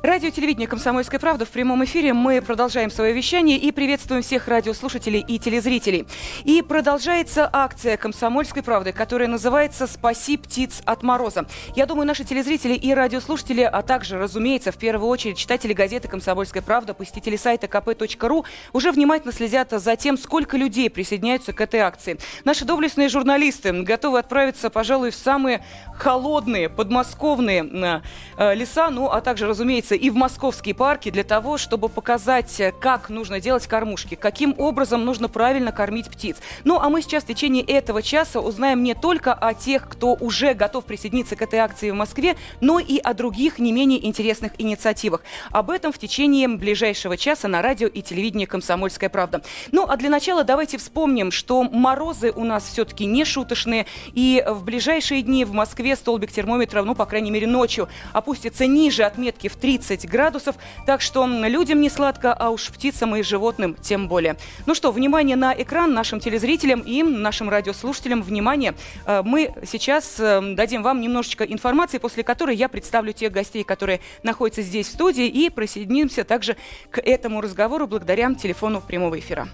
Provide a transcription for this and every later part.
Радио телевидение «Комсомольская правда» в прямом эфире. Мы продолжаем свое вещание и приветствуем всех радиослушателей и телезрителей. И продолжается акция «Комсомольской правды», которая называется «Спаси птиц от мороза». Я думаю, наши телезрители и радиослушатели, а также, разумеется, в первую очередь читатели газеты «Комсомольская правда», посетители сайта kp.ru уже внимательно следят за тем, сколько людей присоединяются к этой акции. Наши доблестные журналисты готовы отправиться, пожалуй, в самые холодные подмосковные э, леса, ну, а также, разумеется, отправиться и в московские парки для того, чтобы показать, э, как нужно делать кормушки, каким образом нужно правильно кормить птиц. Ну, а мы сейчас в течение этого часа узнаем не только о тех, кто уже готов присоединиться к этой акции в Москве, но и о других не менее интересных инициативах. Об этом в течение ближайшего часа на радио и телевидении «Комсомольская правда». Ну, а для начала давайте вспомним, что морозы у нас все-таки не шуточные, и в ближайшие дни в Москве столбик термометра, ну, по крайней мере, ночью опустится ниже отметки в 3 30 градусов. Так что людям не сладко, а уж птицам и животным тем более. Ну что, внимание на экран нашим телезрителям и нашим радиослушателям. Внимание, э, мы сейчас э, дадим вам немножечко информации, после которой я представлю тех гостей, которые находятся здесь в студии, и присоединимся также к этому разговору благодаря телефону прямого эфира.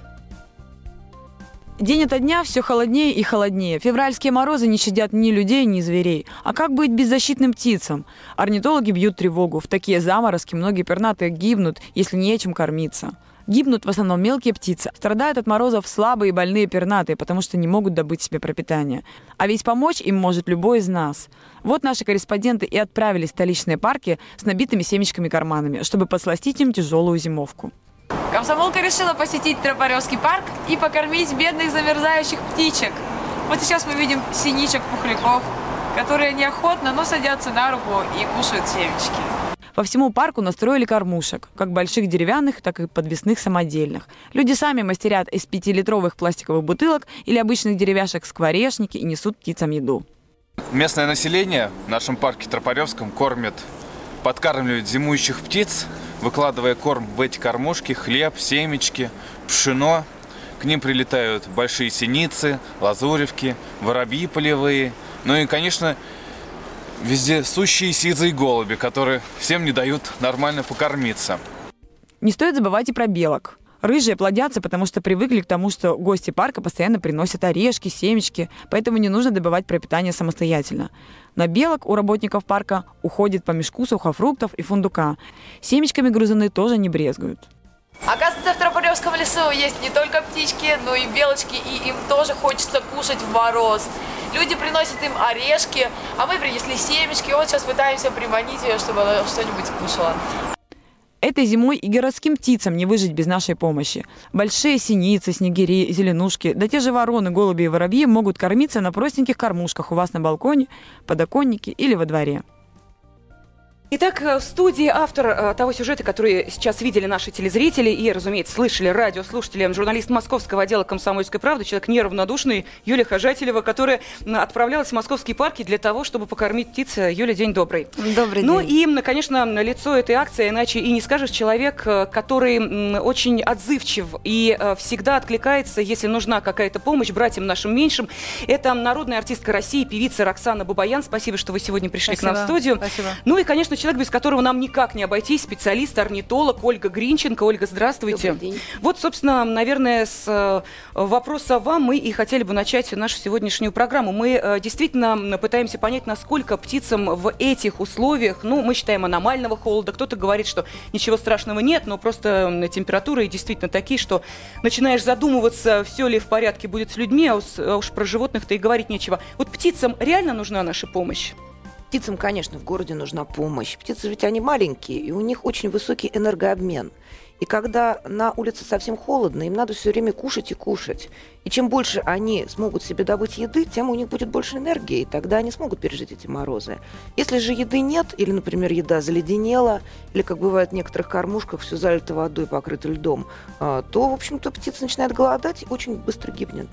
День ото дня все холоднее и холоднее. Февральские морозы не щадят ни людей, ни зверей. А как быть беззащитным птицам? Орнитологи бьют тревогу. В такие заморозки многие пернатые гибнут, если нечем кормиться. Гибнут в основном мелкие птицы. Страдают от морозов слабые и больные пернатые, потому что не могут добыть себе пропитание. А ведь помочь им может любой из нас. Вот наши корреспонденты и отправились в столичные парки с набитыми семечками-карманами, чтобы подсластить им тяжелую зимовку. Комсомолка решила посетить Тропаревский парк и покормить бедных замерзающих птичек. Вот сейчас мы видим синичек-пухляков, которые неохотно, но садятся на руку и кушают семечки. По всему парку настроили кормушек, как больших деревянных, так и подвесных самодельных. Люди сами мастерят из пятилитровых пластиковых бутылок или обычных деревяшек скворечники и несут птицам еду. Местное население в нашем парке Тропаревском кормит, подкармливает зимующих птиц выкладывая корм в эти кормушки, хлеб, семечки, пшено. К ним прилетают большие синицы, лазуревки, воробьи полевые. Ну и, конечно, везде сущие сизые голуби, которые всем не дают нормально покормиться. Не стоит забывать и про белок. Рыжие плодятся, потому что привыкли к тому, что гости парка постоянно приносят орешки, семечки, поэтому не нужно добывать пропитание самостоятельно. На белок у работников парка уходит по мешку сухофруктов и фундука. Семечками грузаны тоже не брезгуют. Оказывается, в Тропаревском лесу есть не только птички, но и белочки, и им тоже хочется кушать в мороз. Люди приносят им орешки, а мы принесли семечки. Вот сейчас пытаемся приманить ее, чтобы она что-нибудь кушала. Этой зимой и городским птицам не выжить без нашей помощи. Большие синицы, снегири, зеленушки, да те же вороны, голуби и воробьи могут кормиться на простеньких кормушках у вас на балконе, подоконнике или во дворе. Итак, э, в студии автор э, того сюжета, который сейчас видели наши телезрители и, разумеется, слышали радиослушатели, журналист московского отдела «Комсомольской правды», человек неравнодушный, Юлия Хожателева, которая отправлялась в московские парки для того, чтобы покормить птиц. Юля, день добрый. Добрый ну день. Ну и, конечно, лицо этой акции, иначе и не скажешь, человек, э, который очень отзывчив и всегда откликается, если нужна какая-то помощь братьям нашим меньшим. Это народная артистка России, певица Роксана Бабаян. Спасибо, что вы сегодня пришли Спасибо. к нам в студию. Спасибо. Ну и, конечно, человек, без которого нам никак не обойтись, специалист, орнитолог Ольга Гринченко. Ольга, здравствуйте. Вот, собственно, наверное, с э, вопроса вам мы и хотели бы начать нашу сегодняшнюю программу. Мы э, действительно пытаемся понять, насколько птицам в этих условиях, ну, мы считаем аномального холода, кто-то говорит, что ничего страшного нет, но просто температуры действительно такие, что начинаешь задумываться, все ли в порядке будет с людьми, а а уж про животных-то и говорить нечего. Вот птицам реально нужна наша помощь? Птицам, конечно, в городе нужна помощь. Птицы ведь они маленькие, и у них очень высокий энергообмен. И когда на улице совсем холодно, им надо все время кушать и кушать. И чем больше они смогут себе добыть еды, тем у них будет больше энергии, и тогда они смогут пережить эти морозы. Если же еды нет, или, например, еда заледенела, или, как бывает в некоторых кормушках, все залито водой, покрыто льдом, а, то, в общем-то, птица начинает голодать и очень быстро гибнет.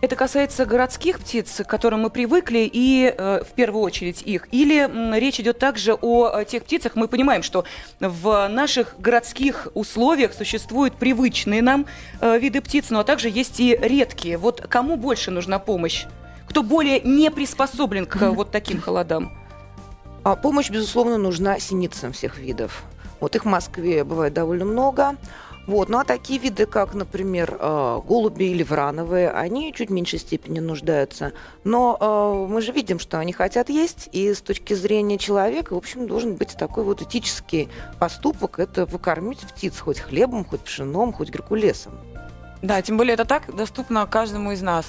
Это касается городских птиц, к которым мы привыкли, и э, в первую очередь их. Или м, речь идет также о, о тех птицах, мы понимаем, что в наших городских условиях существуют привычные нам э, виды птиц, но также есть и редкие. Вот кому больше нужна помощь? Кто более не приспособлен к э, вот таким холодам? А помощь, безусловно, нужна синицам всех видов. Вот их в Москве бывает довольно много. Вот. Ну а такие виды, как, например, э, голуби или врановые, они чуть меньшей степени нуждаются. Но э, мы же видим, что они хотят есть, и с точки зрения человека, в общем, должен быть такой вот этический поступок – это выкормить птиц хоть хлебом, хоть пшеном, хоть геркулесом. Да, тем более это так доступно каждому из нас.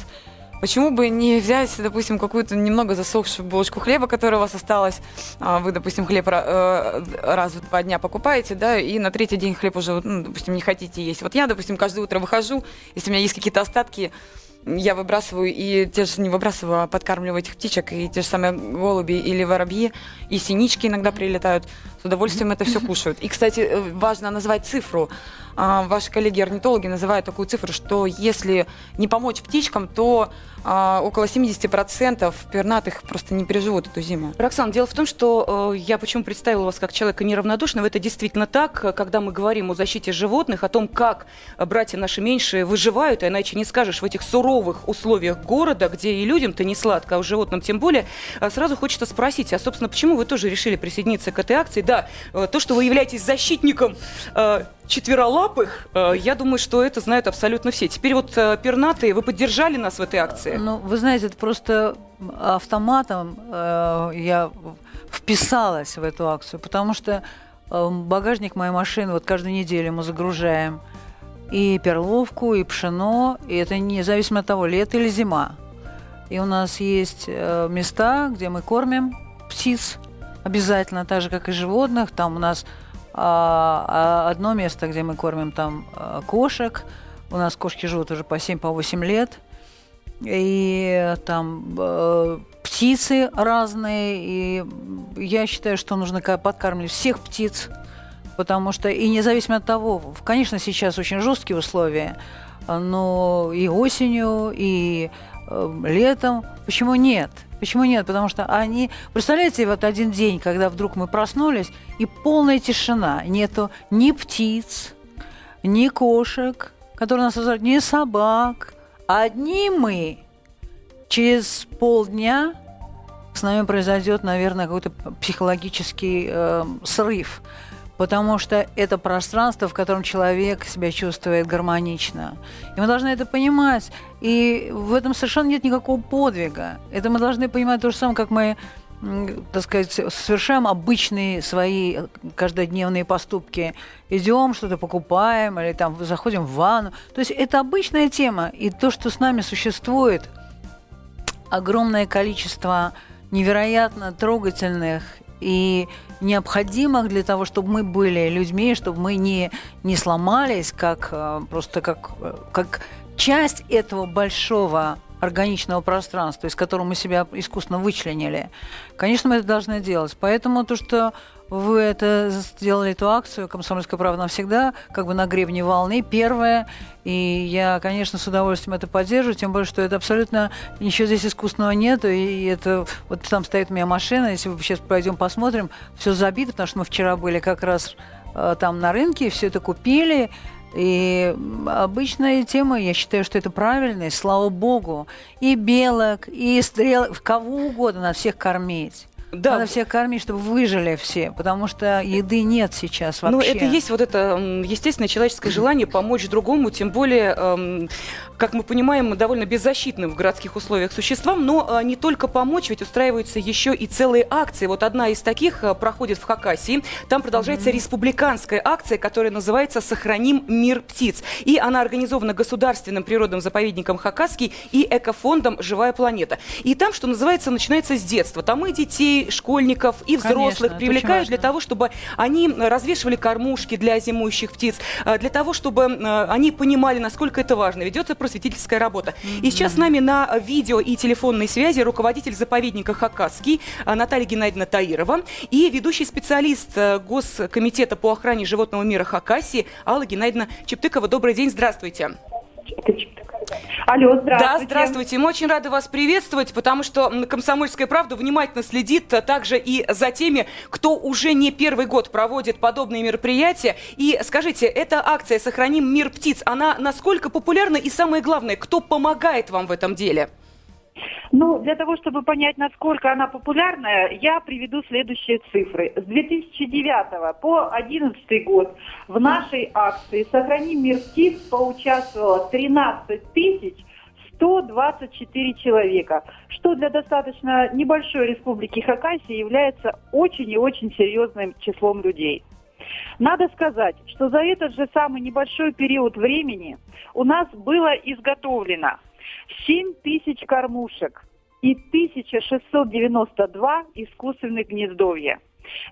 Почему бы не взять, допустим, какую-то немного засохшую булочку хлеба, которая у вас осталась, а, вы, допустим, хлеб э, раз в два дня покупаете, да, и на третий день хлеб уже, ну, допустим, не хотите есть. Вот я, допустим, каждое утро выхожу, если у меня есть какие-то остатки, я выбрасываю и те же не выбрасываю, а подкармливаю этих птичек, и те же самые голуби или воробьи, и синички иногда прилетают, с удовольствием это все кушают. И, кстати, э, важно назвать цифру. А, ваши коллеги-орнитологи называют такую цифру, что если не помочь птичкам, то а, около 70% пернатых просто не переживут эту зиму. Роксан, дело в том, что э, я почему представила вас как человека неравнодушного, это действительно так, когда мы говорим о защите животных, о том, как братья наши меньшие выживают, а иначе не скажешь в этих суровых условиях города, где и людям-то не сладко, а у животным тем более, э, сразу хочется спросить, а, собственно, почему вы тоже решили присоединиться к этой акции? Да, э, то, что вы являетесь защитником э, четверолапых, э, я думаю, что это знают абсолютно все. Теперь вот э, пернатые, вы поддержали нас в этой акции? Ну, вы знаете, это просто автоматом э, я вписалась в эту акцию, потому что э, багажник моей машины вот каждую неделю мы загружаем и перловку, и пшено, и это независимо от того, лето или зима. И у нас есть э, места, где мы кормим птиц обязательно, так же, как и животных. Там у нас а, а одно место, где мы кормим там а, кошек. У нас кошки живут уже по 7-8 по лет. И там э, птицы разные. И я считаю, что нужно подкармливать всех птиц. Потому что, и независимо от того, конечно, сейчас очень жесткие условия, но и осенью, и э, летом, почему нет? Почему нет? Потому что они... Представляете, вот один день, когда вдруг мы проснулись, и полная тишина. Нету ни птиц, ни кошек, которые нас вызывают, ни собак. Одни мы. Через полдня с нами произойдет, наверное, какой-то психологический э, срыв потому что это пространство, в котором человек себя чувствует гармонично. И мы должны это понимать. И в этом совершенно нет никакого подвига. Это мы должны понимать то же самое, как мы так сказать, совершаем обычные свои каждодневные поступки. Идем, что-то покупаем, или там заходим в ванну. То есть это обычная тема. И то, что с нами существует, огромное количество невероятно трогательных и необходимых для того, чтобы мы были людьми, чтобы мы не, не сломались, как э, просто как, э, как часть этого большого органичного пространства, из которого мы себя искусственно вычленили. Конечно, мы это должны делать. Поэтому то, что вы это сделали эту акцию «Комсомольская правда навсегда», как бы на гребне волны, первая. И я, конечно, с удовольствием это поддерживаю, тем более, что это абсолютно ничего здесь искусственного нету. И это вот там стоит у меня машина, если мы сейчас пойдем посмотрим, все забито, потому что мы вчера были как раз э, там на рынке, все это купили. И обычная тема, я считаю, что это правильно, слава богу. И белок, и стрелок, кого угодно, надо всех кормить. Да. Надо всех кормить, чтобы выжили все, потому что еды нет сейчас ну, вообще. Ну, это есть вот это естественное человеческое желание помочь другому, тем более, эм, как мы понимаем, довольно беззащитным в городских условиях существам, но э, не только помочь, ведь устраиваются еще и целые акции. Вот одна из таких э, проходит в Хакасии. Там продолжается mm-hmm. республиканская акция, которая называется «Сохраним мир птиц». И она организована Государственным природным заповедником Хакасский и Экофондом «Живая планета». И там, что называется, начинается с детства. Там и детей, школьников, и взрослых Конечно, привлекают для того, чтобы они развешивали кормушки для зимующих птиц, э, для того, чтобы э, они понимали, насколько это важно. Ведется просветительская работа. Mm-hmm. И сейчас с нами на видео и телефонной связи руководитель заповедника Хакасский э, Наталья Геннадьевна Таирова и ведущий специалист Госкомитета по охране животного мира Хакасии Алла Геннадьевна Чептыкова. Добрый день, здравствуйте. Алло, здравствуйте. Да, здравствуйте. Мы очень рады вас приветствовать, потому что «Комсомольская правда» внимательно следит а также и за теми, кто уже не первый год проводит подобные мероприятия. И скажите, эта акция «Сохраним мир птиц», она насколько популярна и самое главное, кто помогает вам в этом деле? Ну, для того, чтобы понять, насколько она популярная, я приведу следующие цифры. С 2009 по 2011 год в нашей акции «Сохраним мир птиц» поучаствовало 13 тысяч 124 человека, что для достаточно небольшой республики Хакасия является очень и очень серьезным числом людей. Надо сказать, что за этот же самый небольшой период времени у нас было изготовлено 7 тысяч кормушек и 1692 искусственных гнездовья.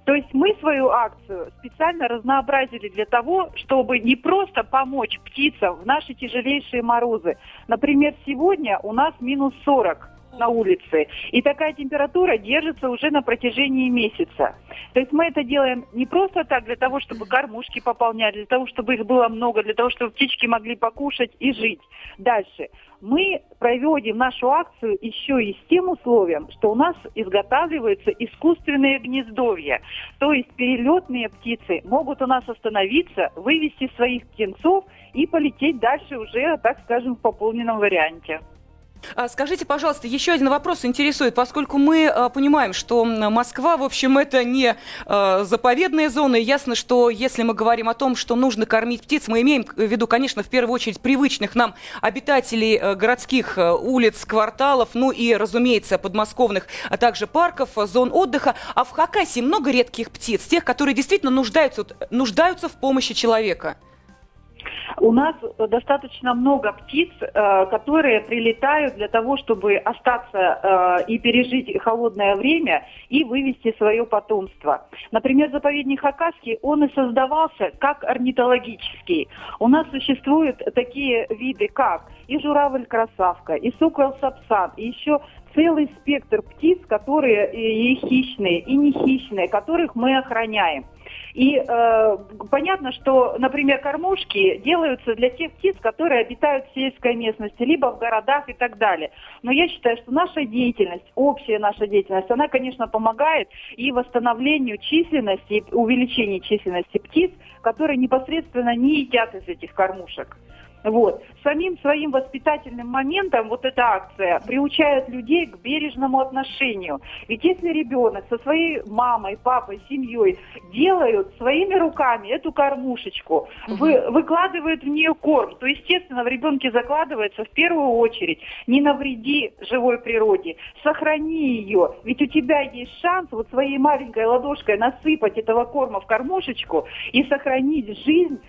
То есть мы свою акцию специально разнообразили для того, чтобы не просто помочь птицам в наши тяжелейшие морозы. Например, сегодня у нас минус 40 на улице. И такая температура держится уже на протяжении месяца. То есть мы это делаем не просто так для того, чтобы кормушки пополнять, для того, чтобы их было много, для того, чтобы птички могли покушать и жить. Дальше. Мы проводим нашу акцию еще и с тем условием, что у нас изготавливаются искусственные гнездовья. То есть перелетные птицы могут у нас остановиться, вывести своих птенцов и полететь дальше уже, так скажем, в пополненном варианте. А скажите, пожалуйста, еще один вопрос интересует, поскольку мы э, понимаем, что Москва, в общем, это не э, заповедная зона, и ясно, что если мы говорим о том, что нужно кормить птиц, мы имеем в виду, конечно, в первую очередь привычных нам обитателей э, городских э, улиц, кварталов, ну и, разумеется, подмосковных, а также парков, э, зон отдыха. А в Хакасии много редких птиц, тех, которые действительно нуждаются, нуждаются в помощи человека. У нас достаточно много птиц, э, которые прилетают для того, чтобы остаться э, и пережить холодное время и вывести свое потомство. Например, заповедник Хакасский, он и создавался как орнитологический. У нас существуют такие виды, как и журавль-красавка, и сокол-сапсан, и еще целый спектр птиц, которые и хищные, и не хищные, которых мы охраняем. И э, понятно, что, например, кормушки делаются для тех птиц, которые обитают в сельской местности, либо в городах и так далее. Но я считаю, что наша деятельность, общая наша деятельность, она, конечно, помогает и восстановлению численности, увеличению численности птиц, которые непосредственно не едят из этих кормушек. Вот. Самим своим воспитательным моментом вот эта акция приучает людей к бережному отношению. Ведь если ребенок со своей мамой, папой, семьей делают своими руками эту кормушечку, вы, выкладывают в нее корм, то, естественно, в ребенке закладывается в первую очередь не навреди живой природе, сохрани ее. Ведь у тебя есть шанс вот своей маленькой ладошкой насыпать этого корма в кормушечку и сохранить жизнь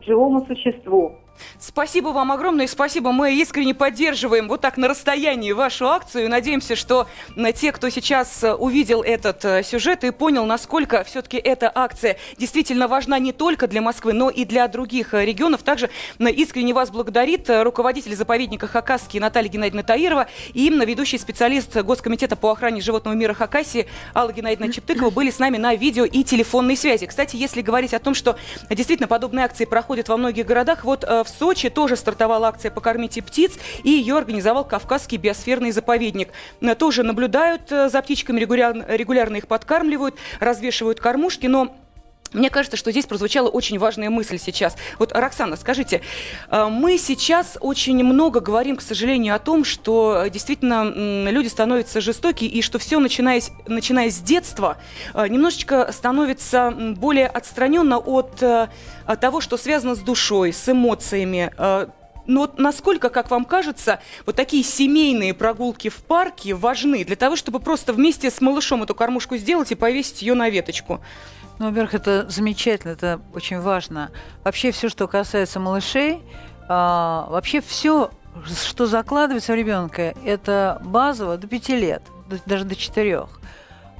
живому существу. Спасибо вам огромное, спасибо. Мы искренне поддерживаем вот так на расстоянии вашу акцию. Надеемся, что на те, кто сейчас э, увидел этот э, сюжет и понял, насколько все-таки эта акция действительно важна не только для Москвы, но и для других э, регионов. Также искренне вас благодарит руководитель заповедника Хакасский Наталья Геннадьевна Таирова и именно ведущий специалист Госкомитета по охране животного мира Хакасии Алла Геннадьевна Чептыкова были с нами на видео и телефонной связи. Кстати, если говорить о том, что действительно подобные акции проходят во многих городах, вот в Сочи тоже стартовала акция «Покормите птиц», и ее организовал Кавказский биосферный заповедник. Э, тоже наблюдают э, за птичками, регулярно, регулярно их подкармливают, развешивают кормушки, но мне кажется, что здесь прозвучала очень важная мысль сейчас. Вот, Роксана, скажите, э, мы сейчас очень много говорим, к сожалению, о том, что действительно люди становятся жестокие, и что все, начиная, начиная с детства, немножечко становится более отстраненно от того, что связано с душой, с эмоциями. Э, но вот насколько, как вам кажется, вот такие семейные прогулки в парке важны для того, чтобы просто вместе с малышом эту кормушку сделать и повесить ее на веточку? Ну, во-первых, это замечательно, это очень важно. Вообще все, что касается малышей, а, вообще все, что закладывается в ребенка, это базово до пяти лет, даже до четырех.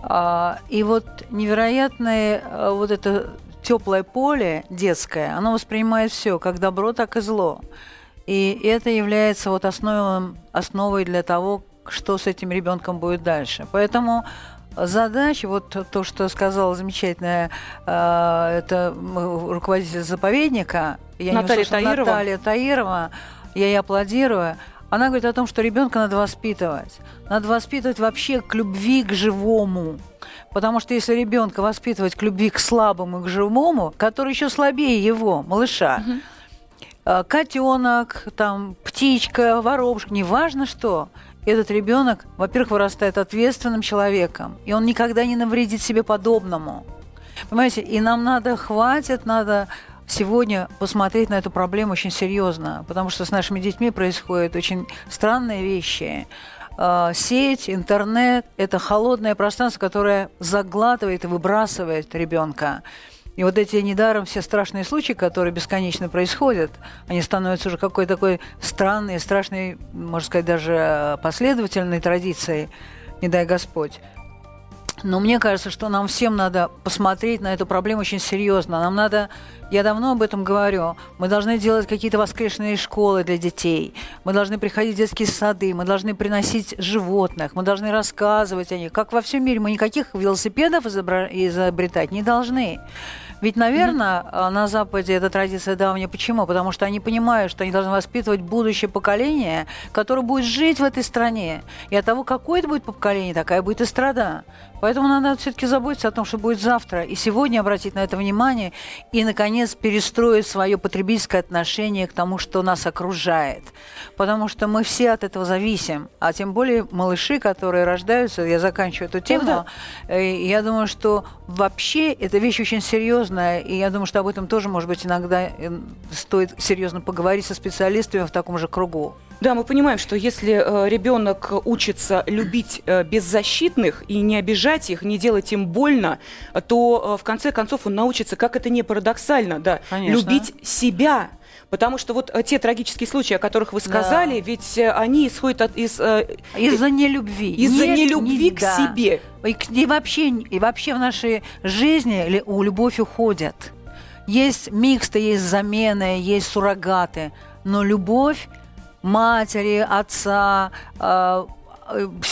А, и вот невероятное а, вот это теплое поле детское, оно воспринимает все, как добро, так и зло. И это является вот основой, основой для того, что с этим ребенком будет дальше. Поэтому задача, вот то, что сказала замечательная э, это руководитель заповедника, я Наталья, услышала, Таирова. Наталья Таирова, я ей аплодирую, она говорит о том, что ребенка надо воспитывать. Надо воспитывать вообще к любви к живому. Потому что если ребенка воспитывать к любви к слабому и к живому, который еще слабее его, малыша, угу. котенок, там, птичка, воробушка, неважно что, этот ребенок, во-первых, вырастает ответственным человеком, и он никогда не навредит себе подобному. Понимаете, и нам надо, хватит, надо сегодня посмотреть на эту проблему очень серьезно, потому что с нашими детьми происходят очень странные вещи. А, сеть, интернет – это холодное пространство, которое заглатывает и выбрасывает ребенка. И вот эти недаром все страшные случаи, которые бесконечно происходят, они становятся уже какой-то такой странной, страшной, можно сказать, даже последовательной традицией, не дай Господь. Но мне кажется, что нам всем надо посмотреть на эту проблему очень серьезно. Нам надо, я давно об этом говорю, мы должны делать какие-то воскресные школы для детей, мы должны приходить в детские сады, мы должны приносить животных, мы должны рассказывать о них. Как во всем мире мы никаких велосипедов изобретать не должны. Ведь, наверное, mm-hmm. на Западе эта традиция давняя. Почему? Потому что они понимают, что они должны воспитывать будущее поколение, которое будет жить в этой стране. И от того, какое это будет поколение, такая будет и страда. Поэтому надо все-таки заботиться о том, что будет завтра. И сегодня обратить на это внимание и, наконец, перестроить свое потребительское отношение к тому, что нас окружает. Потому что мы все от этого зависим. А тем более малыши, которые рождаются, я заканчиваю эту тему, ну, да. Э, я думаю, что вообще эта вещь очень серьезная. И я думаю, что об этом тоже, может быть, иногда э, стоит серьезно поговорить со специалистами в таком же кругу. Да, мы понимаем, что если э, ребенок учится любить э, беззащитных и не обижать их, не делать им больно, то э, в конце концов он научится, как это не парадоксально, да, Конечно. любить себя. Потому что вот э, те трагические случаи, о которых вы сказали, да. ведь э, они исходят от, из... Э, из-за нелюбви. Из-за нелюбви не, к да. себе. И, и, вообще, и вообще в нашей жизни у любовь уходит. Есть миксты, есть замены, есть суррогаты. Но любовь матери, отца, э,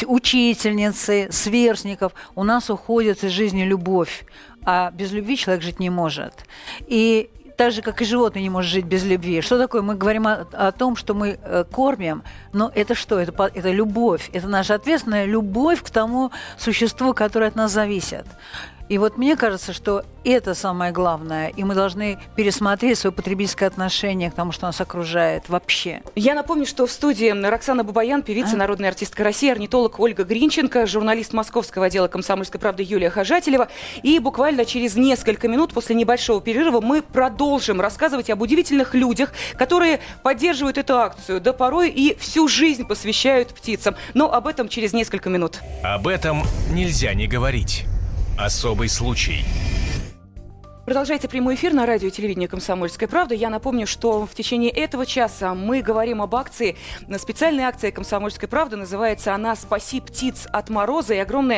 учительницы, сверстников, у нас уходит из жизни любовь, а без любви человек жить не может. И так же, как и животное не может жить без любви. Что такое? Мы говорим о, о том, что мы э, кормим, но это что? Это, это любовь. Это наша ответственная любовь к тому существу, которое от нас зависит. И вот мне кажется, что это самое главное, и мы должны пересмотреть свое потребительское отношение к тому, что нас окружает вообще. Я напомню, что в студии Роксана Бабаян, певица, а? народная артистка России, орнитолог Ольга Гринченко, журналист московского отдела «Комсомольской правды» Юлия Хожателева. И буквально через несколько минут после небольшого перерыва мы продолжим рассказывать об удивительных людях, которые поддерживают эту акцию, да порой и всю жизнь посвящают птицам. Но об этом через несколько минут. Об этом нельзя не говорить. Особый случай. Продолжайте прямой эфир на радио и телевидении «Комсомольская правда». Я напомню, что в течение этого часа мы говорим об акции. Специальная акция «Комсомольской правды» называется она «Спаси птиц от мороза». И огромное